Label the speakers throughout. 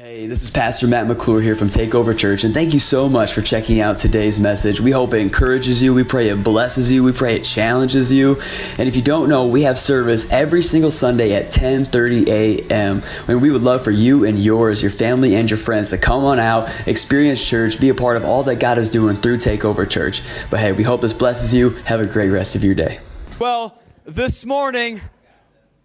Speaker 1: Hey, this is Pastor Matt McClure here from Takeover Church, and thank you so much for checking out today's message. We hope it encourages you. We pray it blesses you. We pray it challenges you. And if you don't know, we have service every single Sunday at 10:30 a.m. And we would love for you and yours, your family and your friends, to come on out, experience church, be a part of all that God is doing through Takeover Church. But hey, we hope this blesses you. Have a great rest of your day.
Speaker 2: Well, this morning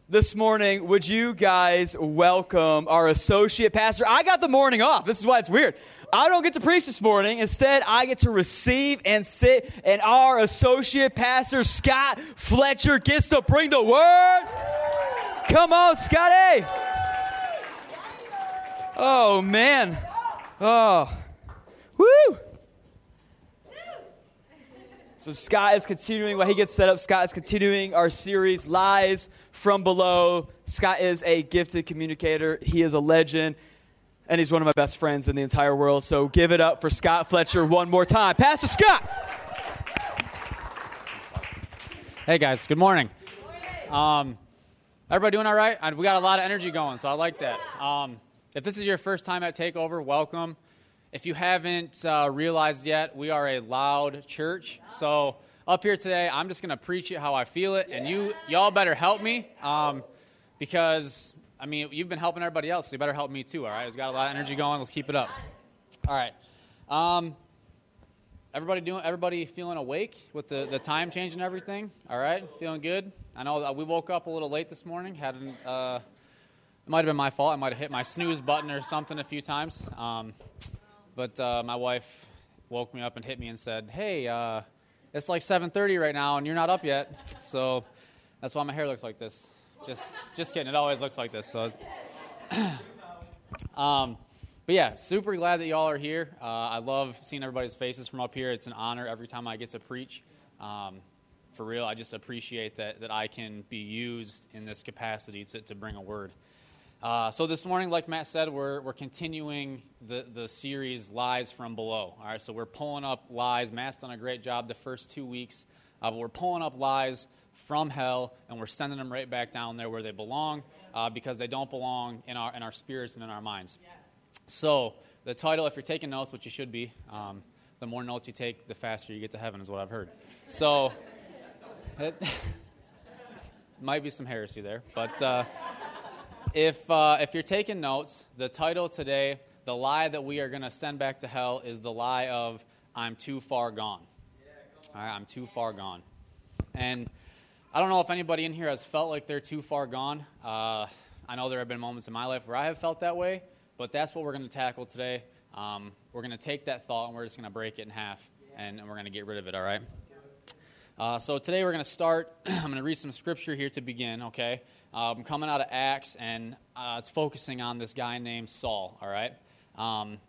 Speaker 2: this morning, would you guys welcome our associate pastor? I got the morning off. This is why it's weird. I don't get to preach this morning. Instead, I get to receive and sit, and our associate pastor, Scott Fletcher, gets to bring the word. Come on, Scotty. Oh, man. Oh, woo. So Scott is continuing while he gets set up. Scott is continuing our series, Lies from Below. Scott is a gifted communicator. He is a legend, and he's one of my best friends in the entire world. So give it up for Scott Fletcher one more time. Pastor Scott.
Speaker 3: Hey guys, good morning. Um, everybody doing all right? We got a lot of energy going, so I like that. Um, if this is your first time at Takeover, welcome. If you haven't uh, realized yet, we are a loud church. So up here today, I'm just to preach it how I feel it, and you y'all better help me um, because I mean you've been helping everybody else, so you better help me too. All right, it's got a lot of energy going. Let's keep it up. All right. Um, everybody doing? Everybody feeling awake with the, the time change and everything? All right, feeling good. I know we woke up a little late this morning. Had an, uh, it might have been my fault. I might have hit my snooze button or something a few times. Um, but uh, my wife woke me up and hit me and said, "Hey, uh, it's like 7:30 right now, and you're not up yet." So that's why my hair looks like this. Just, just kidding. It always looks like this. So, um, but yeah, super glad that y'all are here. Uh, I love seeing everybody's faces from up here. It's an honor every time I get to preach. Um, for real, I just appreciate that that I can be used in this capacity to, to bring a word. Uh, so this morning, like Matt said, we're, we're continuing the, the series Lies from Below. All right, so we're pulling up lies. Matt's done a great job the first two weeks, uh, but we're pulling up lies from hell and we're sending them right back down there where they belong uh, because they don't belong in our, in our spirits and in our minds. Yes. So the title, if you're taking notes, which you should be, um, the more notes you take, the faster you get to heaven, is what I've heard. So it might be some heresy there, but uh, if, uh, if you're taking notes, the title today, the lie that we are going to send back to hell, is the lie of I'm too far gone. All right, I'm too far gone. And I don't know if anybody in here has felt like they're too far gone. Uh, I know there have been moments in my life where I have felt that way, but that's what we're going to tackle today. Um, we're going to take that thought and we're just going to break it in half, and, and we're going to get rid of it, all right? Uh, so today we're going to start. I'm going to read some scripture here to begin, okay? Um, coming out of Acts, and uh, it's focusing on this guy named Saul, all right? Um,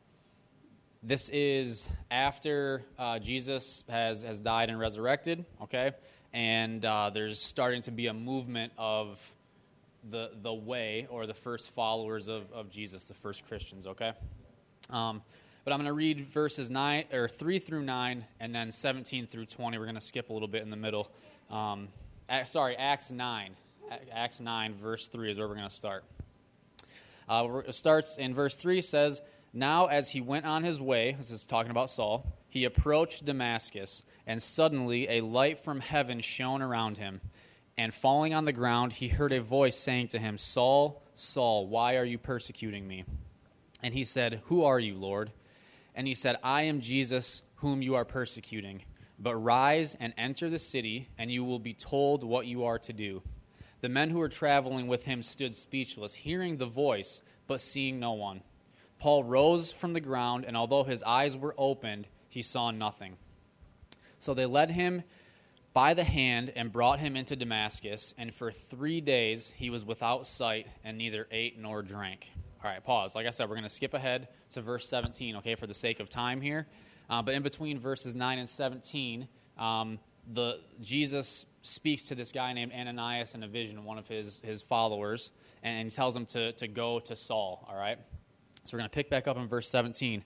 Speaker 3: this is after uh, Jesus has, has died and resurrected, okay? And uh, there's starting to be a movement of the, the way or the first followers of, of Jesus, the first Christians, okay? Um, but I'm going to read verses 9 or 3 through 9 and then 17 through 20. We're going to skip a little bit in the middle. Um, sorry, Acts 9. Acts 9, verse 3 is where we're going to start. Uh, it starts in verse 3 says, Now as he went on his way, this is talking about Saul, he approached Damascus, and suddenly a light from heaven shone around him. And falling on the ground, he heard a voice saying to him, Saul, Saul, why are you persecuting me? And he said, Who are you, Lord? And he said, I am Jesus, whom you are persecuting. But rise and enter the city, and you will be told what you are to do. The men who were traveling with him stood speechless, hearing the voice, but seeing no one. Paul rose from the ground, and although his eyes were opened, he saw nothing. So they led him by the hand and brought him into Damascus, and for three days he was without sight and neither ate nor drank. All right, pause. Like I said, we're going to skip ahead to verse 17, okay, for the sake of time here. Uh, but in between verses 9 and 17, um, the Jesus speaks to this guy named Ananias in a vision, one of his, his followers, and tells him to, to go to Saul, all right? So we're going to pick back up in verse 17.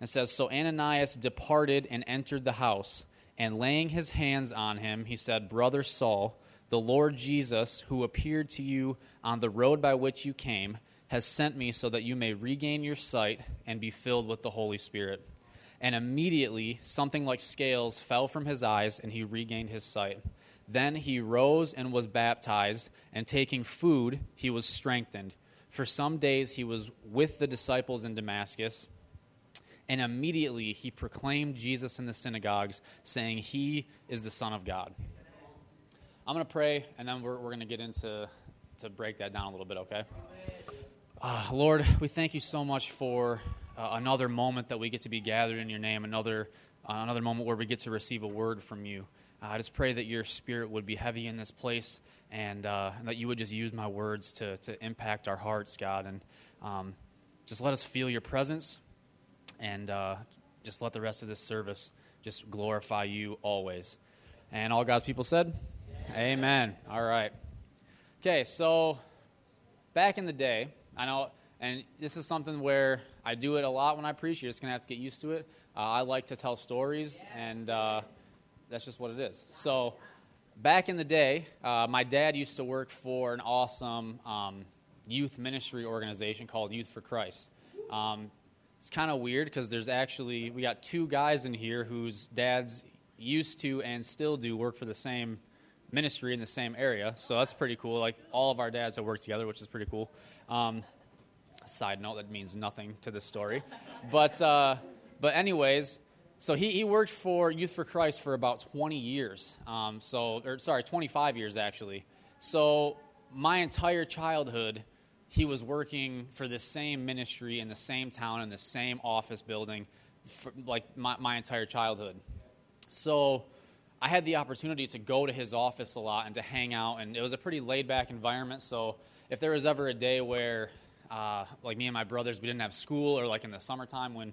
Speaker 3: It says, So Ananias departed and entered the house, and laying his hands on him, he said, Brother Saul, the Lord Jesus, who appeared to you on the road by which you came, has sent me so that you may regain your sight and be filled with the Holy Spirit. And immediately something like scales fell from his eyes, and he regained his sight. Then he rose and was baptized, and taking food, he was strengthened. For some days he was with the disciples in Damascus, and immediately he proclaimed Jesus in the synagogues, saying, He is the Son of God. I'm going to pray, and then we're, we're going to get into to break that down a little bit, okay? Uh, Lord, we thank you so much for uh, another moment that we get to be gathered in your name, another, uh, another moment where we get to receive a word from you. Uh, I just pray that your spirit would be heavy in this place and, uh, and that you would just use my words to, to impact our hearts, God. And um, just let us feel your presence and uh, just let the rest of this service just glorify you always. And all God's people said, Amen. Amen. All right. Okay, so back in the day, I know, and this is something where I do it a lot when I preach. You're just going to have to get used to it. Uh, I like to tell stories, and uh, that's just what it is. So, back in the day, uh, my dad used to work for an awesome um, youth ministry organization called Youth for Christ. Um, it's kind of weird because there's actually, we got two guys in here whose dads used to and still do work for the same ministry in the same area. So that's pretty cool. Like all of our dads have worked together, which is pretty cool. Um, side note, that means nothing to this story. But, uh, but anyways, so he, he worked for Youth for Christ for about 20 years. Um, so, or sorry, 25 years actually. So my entire childhood, he was working for the same ministry in the same town in the same office building, for, like my, my entire childhood. So I had the opportunity to go to his office a lot and to hang out, and it was a pretty laid back environment. So if there was ever a day where, uh, like me and my brothers, we didn't have school, or like in the summertime when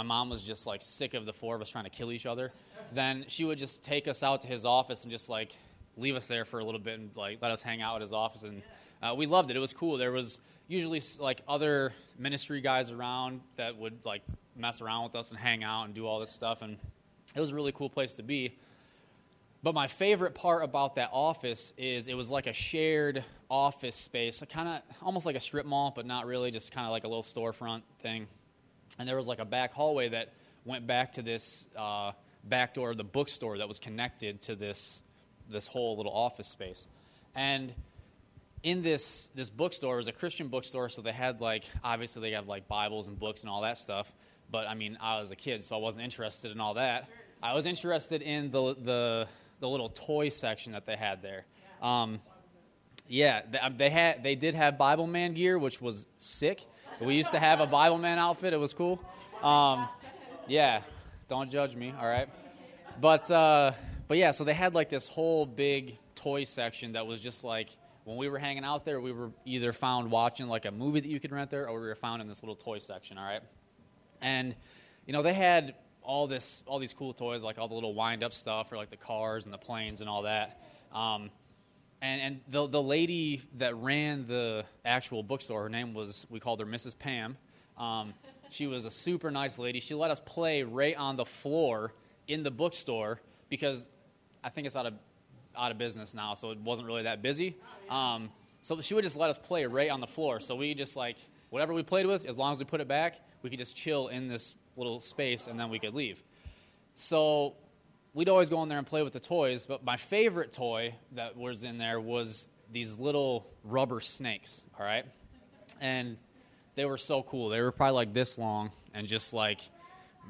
Speaker 3: my mom was just like sick of the four of us trying to kill each other, then she would just take us out to his office and just like leave us there for a little bit and like let us hang out at his office. And uh, we loved it. It was cool. There was usually like other ministry guys around that would like mess around with us and hang out and do all this stuff. And it was a really cool place to be. But my favorite part about that office is it was like a shared office space, kind of almost like a strip mall, but not really, just kind of like a little storefront thing. And there was like a back hallway that went back to this uh, back door of the bookstore that was connected to this this whole little office space. And in this this bookstore was a Christian bookstore, so they had like obviously they have like Bibles and books and all that stuff. But I mean, I was a kid, so I wasn't interested in all that. I was interested in the the the little toy section that they had there. Um, yeah, um, they had they did have Bibleman gear, which was sick. We used to have a Bibleman outfit. It was cool. Um, yeah, don't judge me. All right, but uh, but yeah, so they had like this whole big toy section that was just like when we were hanging out there, we were either found watching like a movie that you could rent there, or we were found in this little toy section. All right, and you know they had all this all these cool toys like all the little wind up stuff or like the cars and the planes and all that um, and and the the lady that ran the actual bookstore her name was we called her mrs pam. Um, she was a super nice lady. She let us play right on the floor in the bookstore because i think it's out of out of business now so it wasn't really that busy. Um, so she would just let us play right on the floor. So we just like whatever we played with as long as we put it back we could just chill in this little space and then we could leave. So we'd always go in there and play with the toys, but my favorite toy that was in there was these little rubber snakes, all right? And they were so cool. They were probably like this long and just like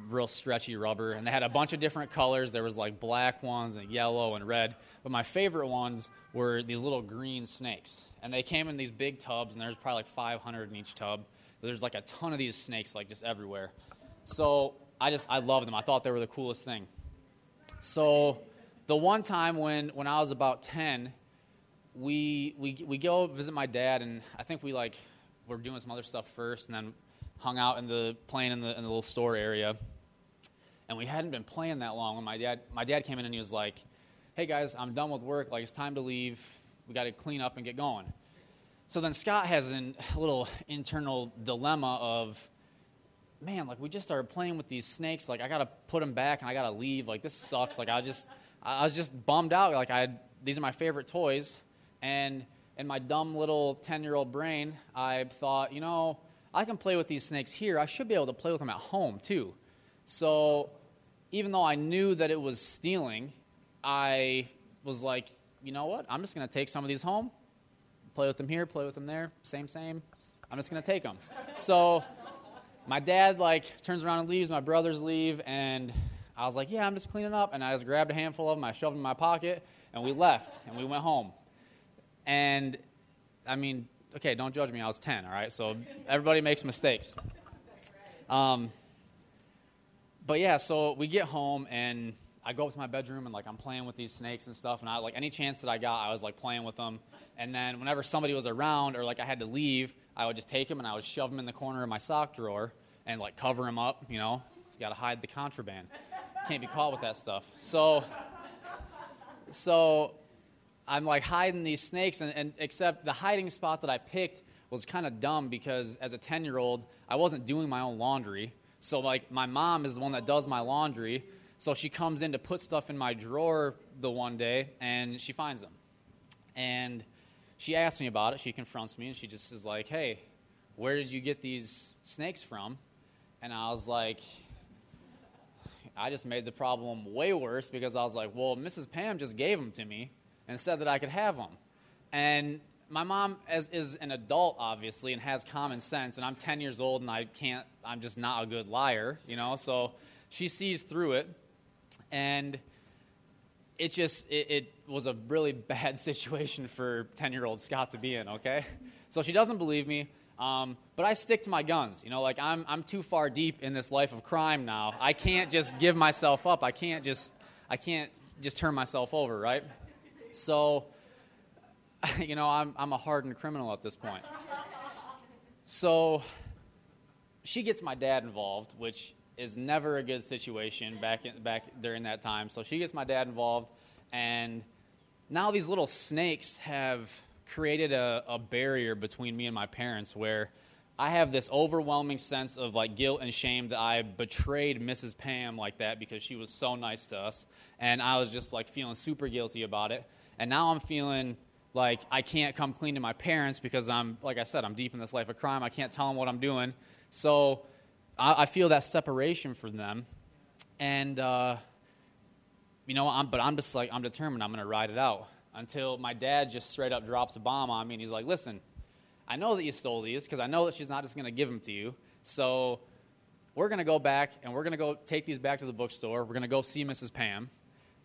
Speaker 3: real stretchy rubber. And they had a bunch of different colors. There was like black ones and yellow and red. But my favorite ones were these little green snakes. And they came in these big tubs, and there's probably like 500 in each tub. There's like a ton of these snakes, like just everywhere. So I just, I loved them. I thought they were the coolest thing. So the one time when, when I was about 10, we, we, we go visit my dad, and I think we like, were doing some other stuff first, and then hung out in the, playing in the, in the little store area. And we hadn't been playing that long when my dad, my dad came in and he was like, hey guys, I'm done with work. Like, it's time to leave. We got to clean up and get going. So then Scott has an, a little internal dilemma of, man, like we just started playing with these snakes. Like I gotta put them back and I gotta leave. Like this sucks. Like I just, I was just bummed out. Like I, had, these are my favorite toys, and in my dumb little 10 year old brain, I thought, you know, I can play with these snakes here. I should be able to play with them at home too. So even though I knew that it was stealing, I was like, you know what? I'm just to take some of these home, play with them here, play with them there, same, same. I'm just to take them. So my dad like turns around and leaves, my brothers leave, and I was like, yeah, I'm just cleaning up. And I just grabbed a handful of them, I shoved them in my pocket, and we left, and we went home. And I mean, okay, don't judge me. I was 10, all right? So everybody makes mistakes. Um, but yeah, so we get home and I go up to my bedroom and like I'm playing with these snakes and stuff. And I like any chance that I got, I was like playing with them. And then whenever somebody was around or like I had to leave, I would just take them and I would shove them in the corner of my sock drawer and like cover them up. You know, you got to hide the contraband. Can't be caught with that stuff. So, so I'm like hiding these snakes, and, and except the hiding spot that I picked was kind of dumb because as a 10 year old, I wasn't doing my own laundry. So, like, my mom is the one that does my laundry. So she comes in to put stuff in my drawer the one day, and she finds them. And she asks me about it. She confronts me, and she just is like, hey, where did you get these snakes from? And I was like, I just made the problem way worse because I was like, well, Mrs. Pam just gave them to me and said that I could have them. And my mom is, is an adult, obviously, and has common sense, and I'm 10 years old and I can't, I'm just not a good liar, you know? So she sees through it, and it just, it, it was a really bad situation for 10 year old Scott to be in, okay? So she doesn't believe me. Um, but I stick to my guns. You know, like I'm, I'm too far deep in this life of crime now. I can't just give myself up. I can't just, I can't just turn myself over, right? So, you know, I'm, I'm a hardened criminal at this point. So, she gets my dad involved, which is never a good situation back, in, back during that time. So, she gets my dad involved, and now these little snakes have created a, a barrier between me and my parents where I have this overwhelming sense of like guilt and shame that I betrayed Mrs. Pam like that because she was so nice to us. And I was just like feeling super guilty about it. And now I'm feeling like I can't come clean to my parents because I'm, like I said, I'm deep in this life of crime. I can't tell them what I'm doing. So I, I feel that separation from them. And, uh, you know, I'm, but I'm just like, I'm determined I'm going to ride it out until my dad just straight up drops a bomb on me and he's like, listen, I know that you stole these because I know that she's not just going to give them to you. So we're going to go back and we're going to go take these back to the bookstore. We're going to go see Mrs. Pam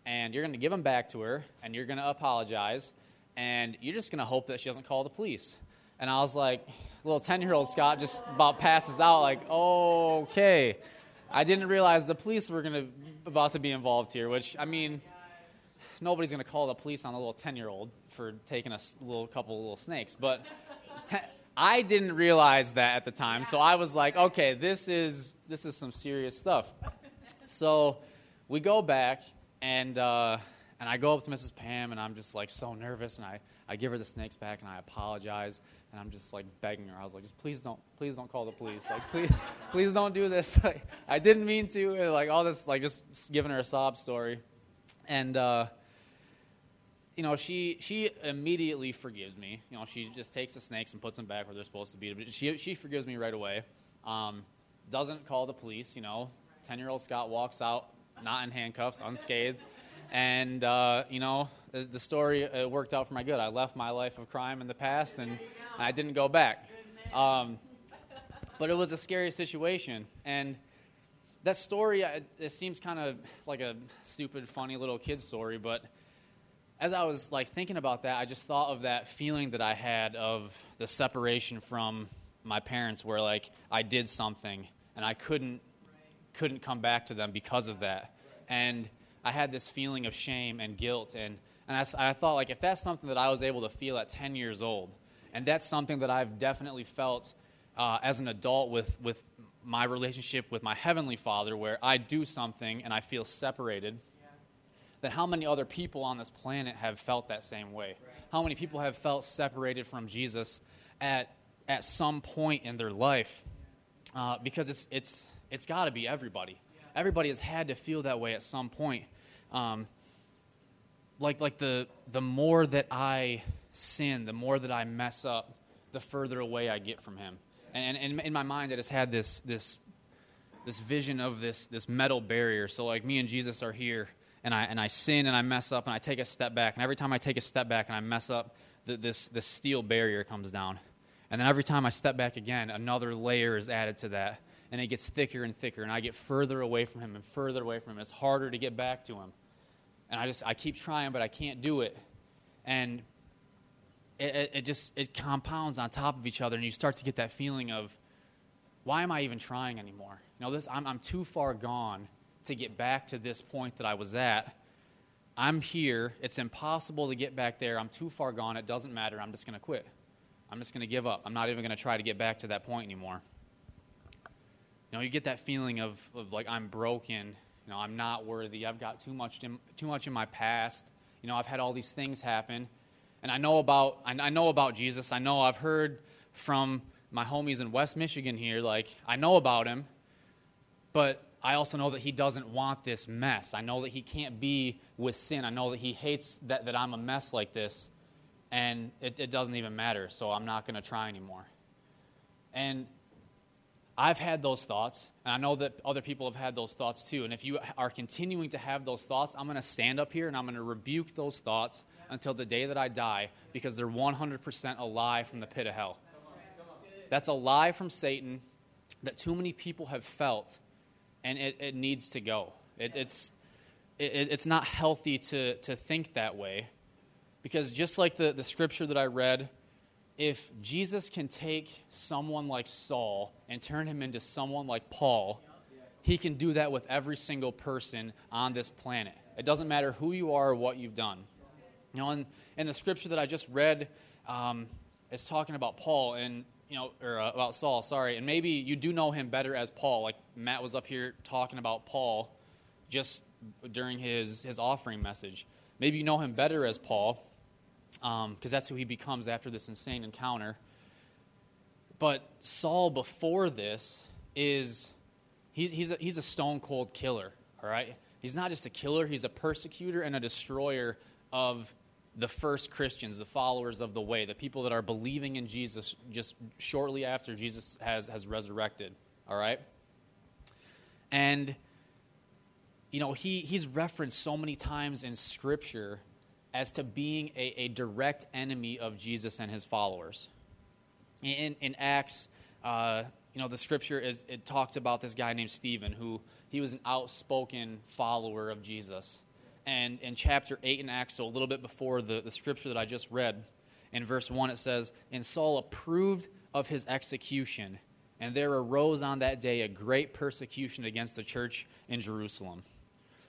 Speaker 3: and you're going to give them back to her, and you're going to apologize, and you're just going to hope that she doesn't call the police. And I was like, little 10 year old Scott just about passes out, like, okay. I didn't realize the police were going to about to be involved here, which, I mean, nobody's going to call the police on a little 10 year old for taking a little couple of little snakes. But ten, I didn't realize that at the time, so I was like, okay, this is, this is some serious stuff. So we go back, and, uh, and I go up to Mrs. Pam, and I'm just like so nervous, and I, I give her the snakes back, and I apologize, and I'm just like begging her. I was like, just please don't, please don't call the police. Like, please, please don't do this. Like, I didn't mean to. And, like all this, like just giving her a sob story, and uh, you know, she she immediately forgives me. You know, she just takes the snakes and puts them back where they're supposed to be. But she she forgives me right away. Um, doesn't call the police. You know, ten year old Scott walks out not in handcuffs, unscathed. And, uh, you know, the, the story it worked out for my good. I left my life of crime in the past and I didn't go back. Um, but it was a scary situation. And that story, it seems kind of like a stupid, funny little kid story, but as I was like thinking about that, I just thought of that feeling that I had of the separation from my parents, where like I did something and I couldn't couldn't come back to them because of that. And I had this feeling of shame and guilt. And, and I, I thought, like, if that's something that I was able to feel at 10 years old, and that's something that I've definitely felt uh, as an adult with, with my relationship with my Heavenly Father, where I do something and I feel separated. Then how many other people on this planet have felt that same way? How many people have felt separated from Jesus at, at some point in their life? Uh, because it's, it's, it's got to be everybody. Everybody has had to feel that way at some point. Um, like like the the more that I sin, the more that I mess up, the further away I get from Him. And, and in my mind, I just had this, this, this vision of this, this metal barrier. So, like, me and Jesus are here, and I, and I sin and I mess up, and I take a step back. And every time I take a step back and I mess up, this, this steel barrier comes down. And then every time I step back again, another layer is added to that. And it gets thicker and thicker, and I get further away from Him and further away from Him. It's harder to get back to Him. And I just, I keep trying, but I can't do it. And it, it, just it compounds on top of each other and you start to get that feeling of why am i even trying anymore you know this i'm, I'm too far gone to get back to this point that i was at. I'm here. It's impossible to get back there. I'm too far gone. It doesn't matter. I'm just going to quit. I'm just going to give up. I'm not even going to try to get back to that point anymore. You know you get that feeling of, of like i'm broken. You know i'm not worthy. I've got too much in, too much in my past. You know i've had all these things happen. And I know about I know about Jesus. I know I've heard from my homies in West Michigan here. Like I know about him, but I also know that he doesn't want this mess. I know that he can't be with sin. I know that he hates that, that I'm a mess like this, and it, it doesn't even matter. So I'm not going to try anymore. And I've had those thoughts, and I know that other people have had those thoughts too. And if you are continuing to have those thoughts, I'm going to stand up here and I'm going to rebuke those thoughts until the day that I die because they're 100% a lie from the pit of hell. That's a lie from Satan that too many people have felt, and it, it needs to go. It, it's, it, it's not healthy to, to think that way because just like the, the scripture that I read, if Jesus can take someone like Saul and turn him into someone like Paul, he can do that with every single person on this planet. It doesn't matter who you are or what you've done. You know, in, in the scripture that I just read, um, it's talking about Paul and you know, or uh, about Saul. Sorry, and maybe you do know him better as Paul. Like Matt was up here talking about Paul just during his his offering message. Maybe you know him better as Paul, because um, that's who he becomes after this insane encounter. But Saul before this is he's he's a, he's a stone cold killer. All right, he's not just a killer; he's a persecutor and a destroyer of the first Christians, the followers of the way, the people that are believing in Jesus just shortly after Jesus has, has resurrected. All right? And, you know, he, he's referenced so many times in Scripture as to being a, a direct enemy of Jesus and his followers. In, in Acts, uh, you know, the Scripture is, it talks about this guy named Stephen who he was an outspoken follower of Jesus and in chapter 8 in Acts, so a little bit before the, the scripture that I just read, in verse 1 it says, And Saul approved of his execution, and there arose on that day a great persecution against the church in Jerusalem.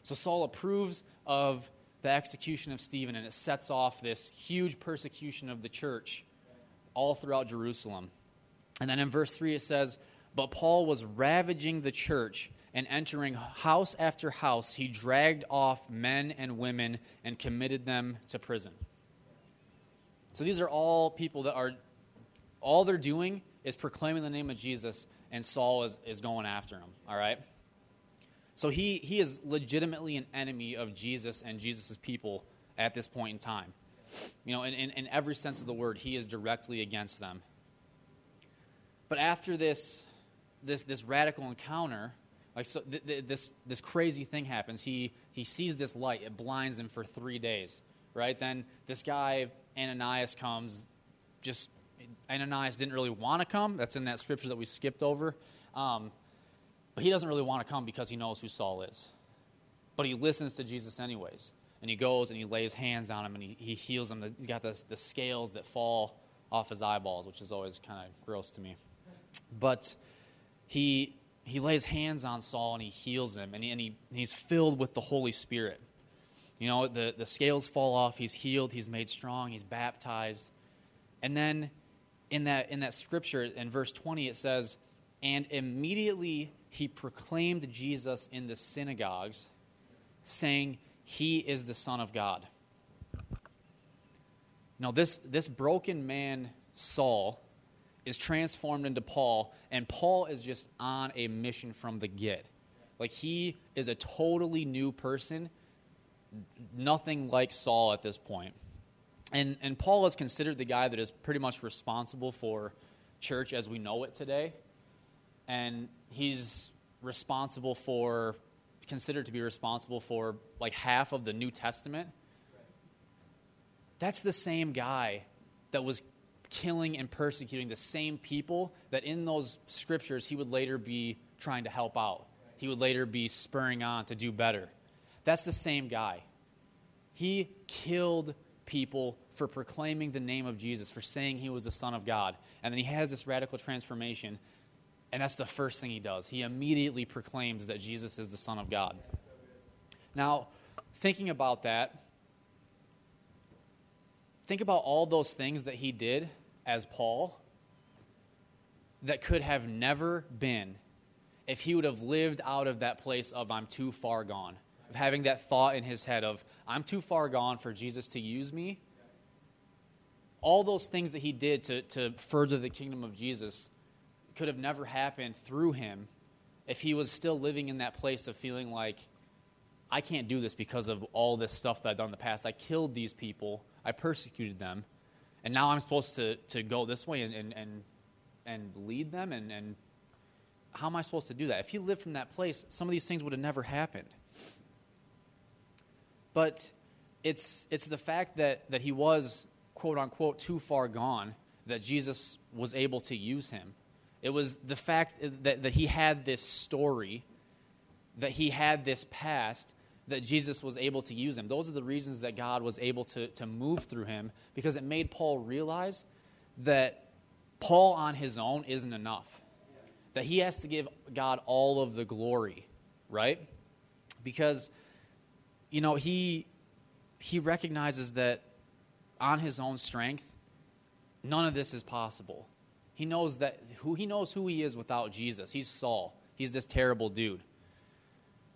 Speaker 3: So Saul approves of the execution of Stephen, and it sets off this huge persecution of the church all throughout Jerusalem. And then in verse 3 it says, But Paul was ravaging the church and entering house after house, he dragged off men and women and committed them to prison. So these are all people that are, all they're doing is proclaiming the name of Jesus, and Saul is, is going after him, all right? So he, he is legitimately an enemy of Jesus and Jesus' people at this point in time. You know, in, in, in every sense of the word, he is directly against them. But after this, this, this radical encounter, like so, th- th- this this crazy thing happens. He he sees this light. It blinds him for three days. Right then, this guy Ananias comes. Just Ananias didn't really want to come. That's in that scripture that we skipped over. Um, but he doesn't really want to come because he knows who Saul is. But he listens to Jesus anyways. And he goes and he lays hands on him and he, he heals him. He's got the, the scales that fall off his eyeballs, which is always kind of gross to me. But he he lays hands on Saul and he heals him, and, he, and he, he's filled with the Holy Spirit. You know, the, the scales fall off, he's healed, he's made strong, he's baptized. And then in that, in that scripture, in verse 20, it says, And immediately he proclaimed Jesus in the synagogues, saying, He is the Son of God. Now, this, this broken man, Saul, is transformed into Paul, and Paul is just on a mission from the get. Like he is a totally new person, nothing like Saul at this point. and, and Paul is considered the guy that is pretty much responsible for church as we know it today. And he's responsible for, considered to be responsible for like half of the New Testament. That's the same guy that was killing and persecuting the same people that in those scriptures he would later be trying to help out. He would later be spurring on to do better. That's the same guy. He killed people for proclaiming the name of Jesus, for saying he was the Son of God. And then he has this radical transformation, and that's the first thing he does. He immediately proclaims that Jesus is the Son of God. Now, thinking about that, think about all those things that he did as Paul that could have never been if he would have lived out of that place of I'm too far gone, of having that thought in his head of I'm too far gone for Jesus to use me. All those things that he did to, to further the kingdom of Jesus could have never happened through him if he was still living in that place of feeling like, I can't do this because of all this stuff that I've done in the past. I killed these people, I persecuted them, and now I'm supposed to, to go this way and, and, and, and lead them and, and how am I supposed to do that? If he lived from that place, some of these things would have never happened. But it's, it's the fact that, that he was, quote unquote, too far gone that Jesus was able to use him. It was the fact that, that he had this story, that he had this past, that Jesus was able to use him. Those are the reasons that God was able to, to move through him because it made Paul realize that Paul on his own isn't enough that he has to give God all of the glory, right? Because you know, he he recognizes that on his own strength none of this is possible. He knows that who he knows who he is without Jesus. He's Saul. He's this terrible dude.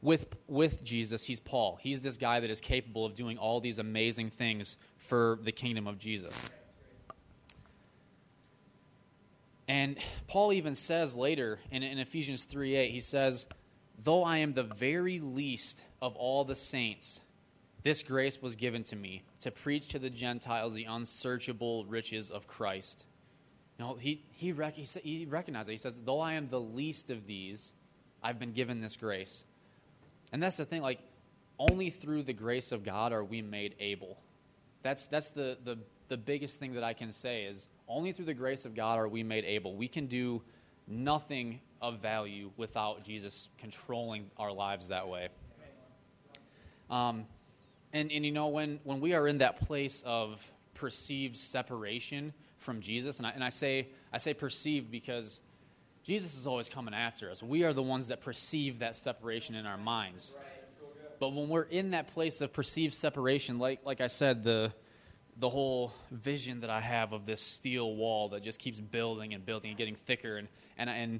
Speaker 3: With with Jesus, he's Paul. He's this guy that is capable of doing all these amazing things for the kingdom of Jesus. And Paul even says later in, in Ephesians 3 8, he says, Though I am the very least of all the saints, this grace was given to me to preach to the Gentiles the unsearchable riches of Christ. Know, he, he, rec- he, he recognizes it. He says, Though I am the least of these, I've been given this grace. And that's the thing, like, only through the grace of God are we made able. That's, that's the, the, the biggest thing that I can say is only through the grace of God are we made able. We can do nothing of value without Jesus controlling our lives that way. Um, and, and you know, when, when we are in that place of perceived separation from Jesus, and I, and I, say, I say perceived because Jesus is always coming after us. We are the ones that perceive that separation in our minds. But when we're in that place of perceived separation, like, like I said, the, the whole vision that I have of this steel wall that just keeps building and building and getting thicker and and and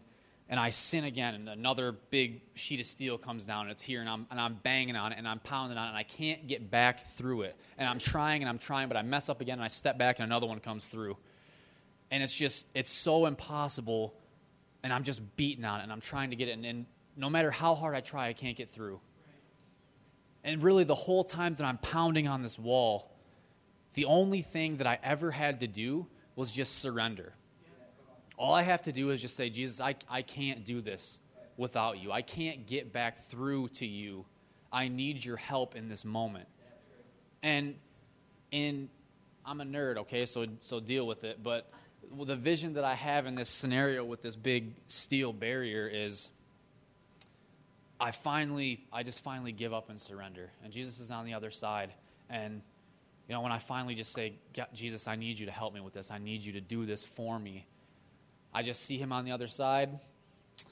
Speaker 3: and I sin again and another big sheet of steel comes down and it's here and I'm and I'm banging on it and I'm pounding on it and I can't get back through it and I'm trying and I'm trying but I mess up again and I step back and another one comes through and it's just it's so impossible and I'm just beating on it and I'm trying to get it and, and no matter how hard I try I can't get through and really the whole time that I'm pounding on this wall the only thing that I ever had to do was just surrender. All I have to do is just say, Jesus, I, I can't do this without you. I can't get back through to you. I need your help in this moment. And in I'm a nerd, okay, so so deal with it. But the vision that I have in this scenario with this big steel barrier is I finally I just finally give up and surrender. And Jesus is on the other side. And you know, when I finally just say, Jesus, I need you to help me with this, I need you to do this for me, I just see him on the other side,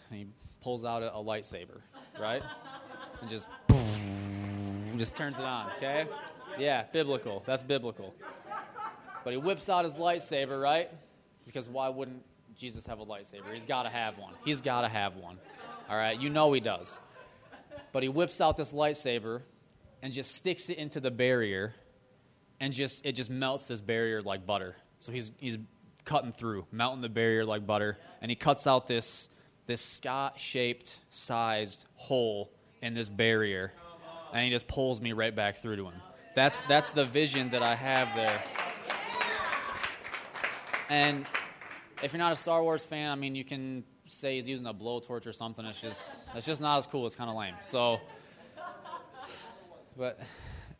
Speaker 3: and he pulls out a, a lightsaber, right? and just, just turns it on, okay? Yeah, biblical. That's biblical. But he whips out his lightsaber, right? Because why wouldn't Jesus have a lightsaber? He's got to have one. He's got to have one. All right? You know he does. But he whips out this lightsaber and just sticks it into the barrier and just it just melts this barrier like butter. So he's he's cutting through, melting the barrier like butter, and he cuts out this this Scott-shaped sized hole in this barrier, and he just pulls me right back through to him. That's that's the vision that I have there. And if you're not a Star Wars fan, I mean, you can say he's using a blowtorch or something. It's just, it's just not as cool. It's kind of lame. So, but,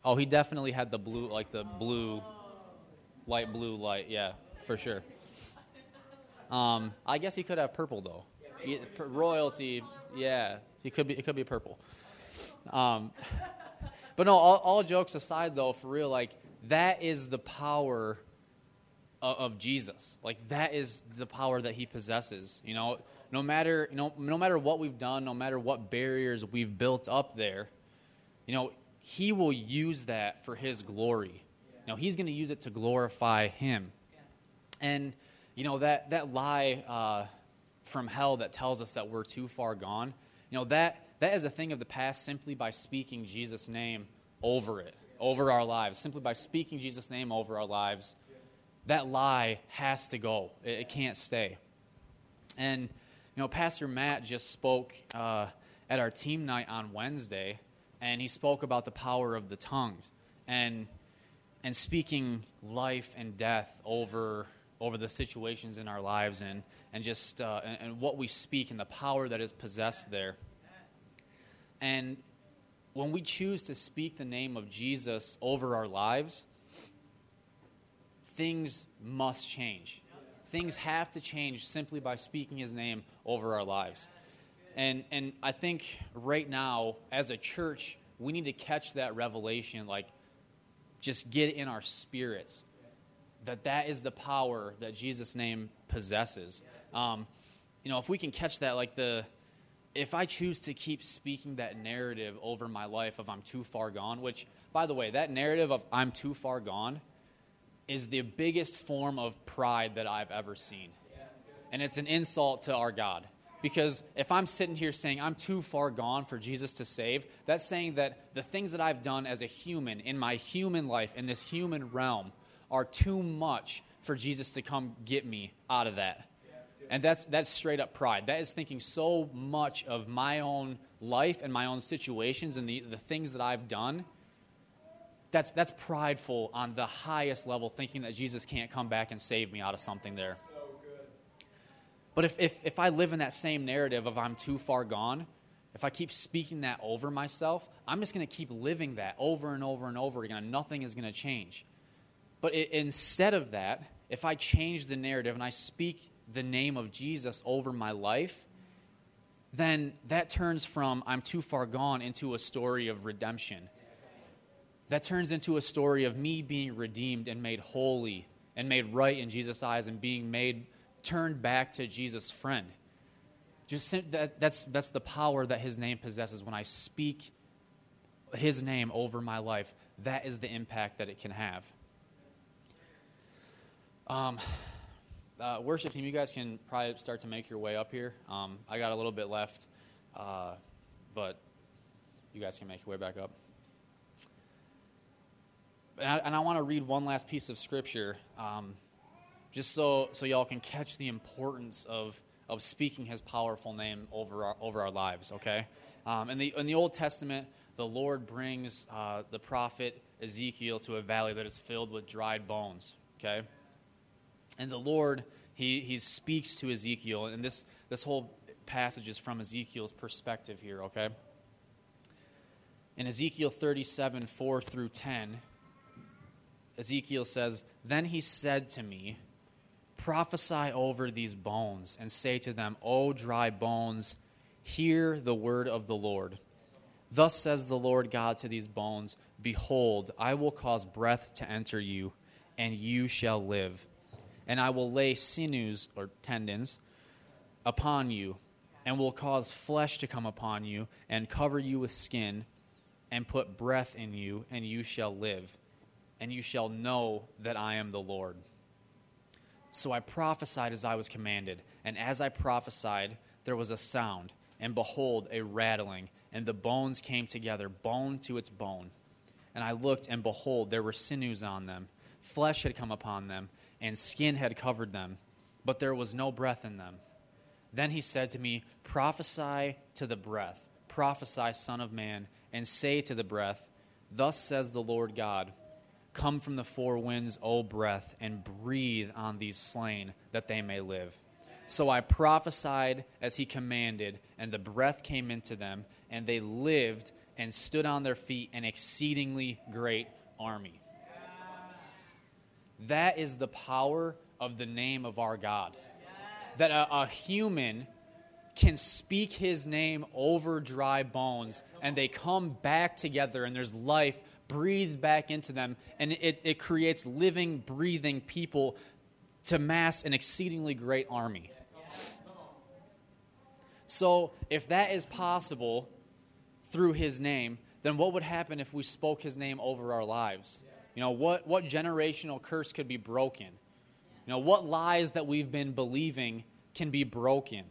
Speaker 3: oh, he definitely had the blue, like the blue, light blue light. Yeah, for sure. Um, I guess he could have purple though. He, royalty, yeah, he could be. It could be purple. Um, but no, all, all jokes aside, though, for real, like that is the power of, Jesus. Like that is the power that He possesses. You know, no matter you know, no matter what we've done, no matter what barriers we've built up there, you know, He will use that for His glory. You know, He's going to use it to glorify Him. And you know that that lie uh, from hell that tells us that we're too far gone. You know that that is a thing of the past simply by speaking Jesus' name over it, over our lives. Simply by speaking Jesus' name over our lives, that lie has to go. It, it can't stay. And, you know, Pastor Matt just spoke uh, at our team night on Wednesday, and he spoke about the power of the tongues and, and speaking life and death over, over the situations in our lives and, and just uh, and, and what we speak and the power that is possessed there. And when we choose to speak the name of Jesus over our lives, things must change. Things have to change simply by speaking his name over our lives. And, and I think right now, as a church, we need to catch that revelation, like just get in our spirits that that is the power that Jesus' name possesses. Um, you know, if we can catch that, like the, if I choose to keep speaking that narrative over my life of I'm too far gone, which, by the way, that narrative of I'm too far gone is the biggest form of pride that I've ever seen. And it's an insult to our God. Because if I'm sitting here saying I'm too far gone for Jesus to save, that's saying that the things that I've done as a human, in my human life, in this human realm, are too much for Jesus to come get me out of that. And that's, that's straight up pride. That is thinking so much of my own life and my own situations and the, the things that I've done. That's, that's prideful on the highest level, thinking that Jesus can't come back and save me out of something there. But if, if, if I live in that same narrative of I'm too far gone, if I keep speaking that over myself, I'm just going to keep living that over and over and over again, and nothing is going to change. But it, instead of that, if I change the narrative and I speak the name of Jesus over my life, then that turns from I'm too far gone into a story of redemption. That turns into a story of me being redeemed and made holy and made right in Jesus' eyes and being made turned back to Jesus' friend. Just that, that's, that's the power that his name possesses when I speak his name over my life. That is the impact that it can have. Um, uh, worship team, you guys can probably start to make your way up here. Um, I got a little bit left, uh, but you guys can make your way back up. And I, and I want to read one last piece of scripture, um, just so so y'all can catch the importance of of speaking His powerful name over our, over our lives. Okay, um, in the in the Old Testament, the Lord brings uh, the prophet Ezekiel to a valley that is filled with dried bones. Okay and the Lord, he, he speaks to Ezekiel, and this, this whole passage is from Ezekiel's perspective here, okay? In Ezekiel 37, 4 through 10, Ezekiel says, Then he said to me, Prophesy over these bones, and say to them, O dry bones, hear the word of the Lord. Thus says the Lord God to these bones Behold, I will cause breath to enter you, and you shall live and I will lay sinews or tendons upon you, and will cause flesh to come upon you, and cover you with skin, and put breath in you, and you shall live, and you shall know that I am the Lord. So I prophesied as I was commanded, and as I prophesied, there was a sound, and behold, a rattling, and the bones came together, bone to its bone. And I looked, and behold, there were sinews on them. Flesh had come upon them and skin had covered them, but there was no breath in them. Then he said to me, Prophesy to the breath, prophesy, Son of Man, and say to the breath, Thus says the Lord God Come from the four winds, O breath, and breathe on these slain, that they may live. So I prophesied as he commanded, and the breath came into them, and they lived and stood on their feet, an exceedingly great army. That is the power of the name of our God. That a, a human can speak his name over dry bones and they come back together and there's life breathed back into them and it, it creates living, breathing people to mass an exceedingly great army. So, if that is possible through his name, then what would happen if we spoke his name over our lives? You know, what, what generational curse could be broken? You know, what lies that we've been believing can be broken?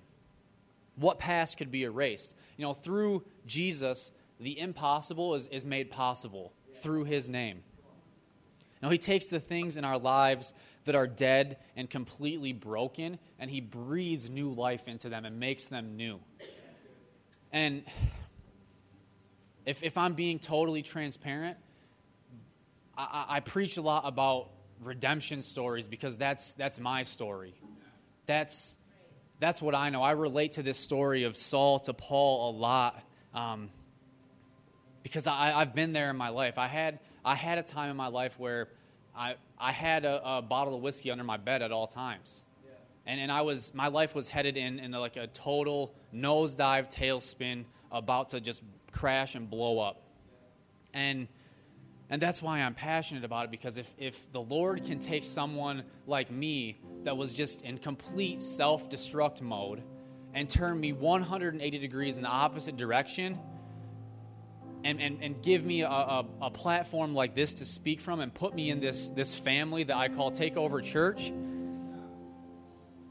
Speaker 3: What past could be erased? You know, through Jesus, the impossible is, is made possible through his name. Now, he takes the things in our lives that are dead and completely broken, and he breathes new life into them and makes them new. And if, if I'm being totally transparent, I, I preach a lot about redemption stories because that's, that's my story. That's, that's what I know. I relate to this story of Saul to Paul a lot um, because I, I've been there in my life. I had, I had a time in my life where I, I had a, a bottle of whiskey under my bed at all times. And, and I was, my life was headed in, in like a total nosedive tailspin, about to just crash and blow up. And and that's why I'm passionate about it because if, if the Lord can take someone like me that was just in complete self destruct mode and turn me 180 degrees in the opposite direction and, and, and give me a, a, a platform like this to speak from and put me in this, this family that I call Takeover Church,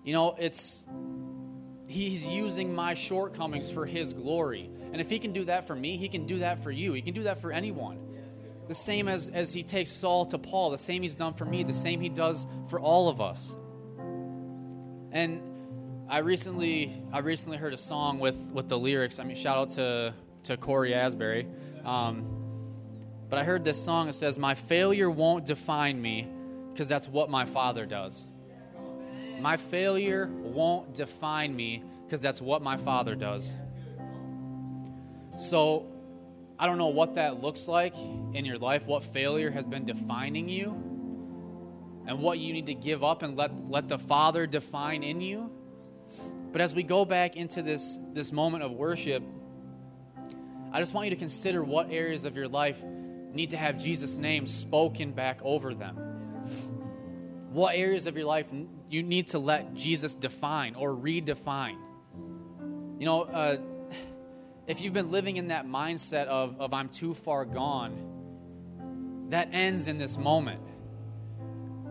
Speaker 3: you know, it's. He's using my shortcomings for His glory. And if He can do that for me, He can do that for you. He can do that for anyone the same as, as he takes Saul to Paul, the same he's done for me, the same he does for all of us. And I recently I recently heard a song with, with the lyrics. I mean, shout out to, to Cory Asbury. Um, but I heard this song that says, My failure won't define me because that's what my father does. My failure won't define me because that's what my father does. So I don't know what that looks like in your life, what failure has been defining you, and what you need to give up and let, let the Father define in you. But as we go back into this, this moment of worship, I just want you to consider what areas of your life need to have Jesus' name spoken back over them. What areas of your life you need to let Jesus define or redefine. You know, uh, if you've been living in that mindset of, of I'm too far gone, that ends in this moment.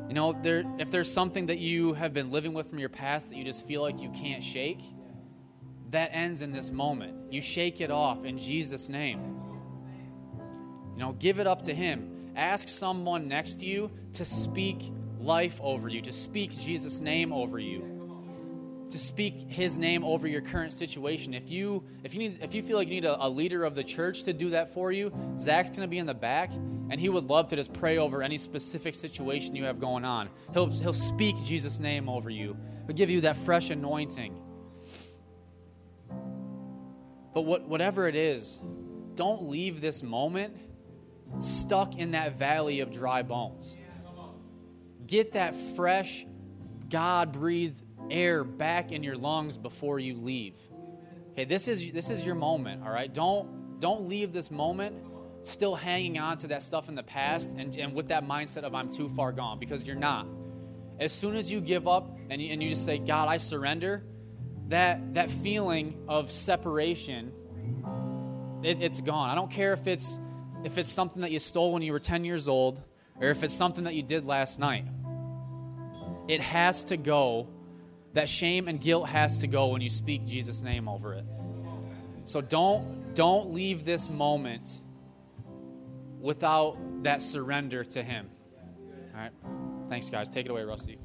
Speaker 3: You know, there, if there's something that you have been living with from your past that you just feel like you can't shake, that ends in this moment. You shake it off in Jesus' name. You know, give it up to Him. Ask someone next to you to speak life over you, to speak Jesus' name over you to speak his name over your current situation. If you if you need if you feel like you need a, a leader of the church to do that for you, Zach's gonna be in the back and he would love to just pray over any specific situation you have going on. He'll he'll speak Jesus' name over you. He'll give you that fresh anointing. But what, whatever it is, don't leave this moment stuck in that valley of dry bones. Get that fresh, God breathed air back in your lungs before you leave. Okay, this is this is your moment, all right? Don't don't leave this moment still hanging on to that stuff in the past and, and with that mindset of I'm too far gone because you're not. As soon as you give up and you, and you just say, God, I surrender, that that feeling of separation, it, it's gone. I don't care if it's if it's something that you stole when you were 10 years old or if it's something that you did last night. It has to go that shame and guilt has to go when you speak Jesus' name over it. So don't don't leave this moment without that surrender to him. All right. Thanks guys. Take it away, Rusty.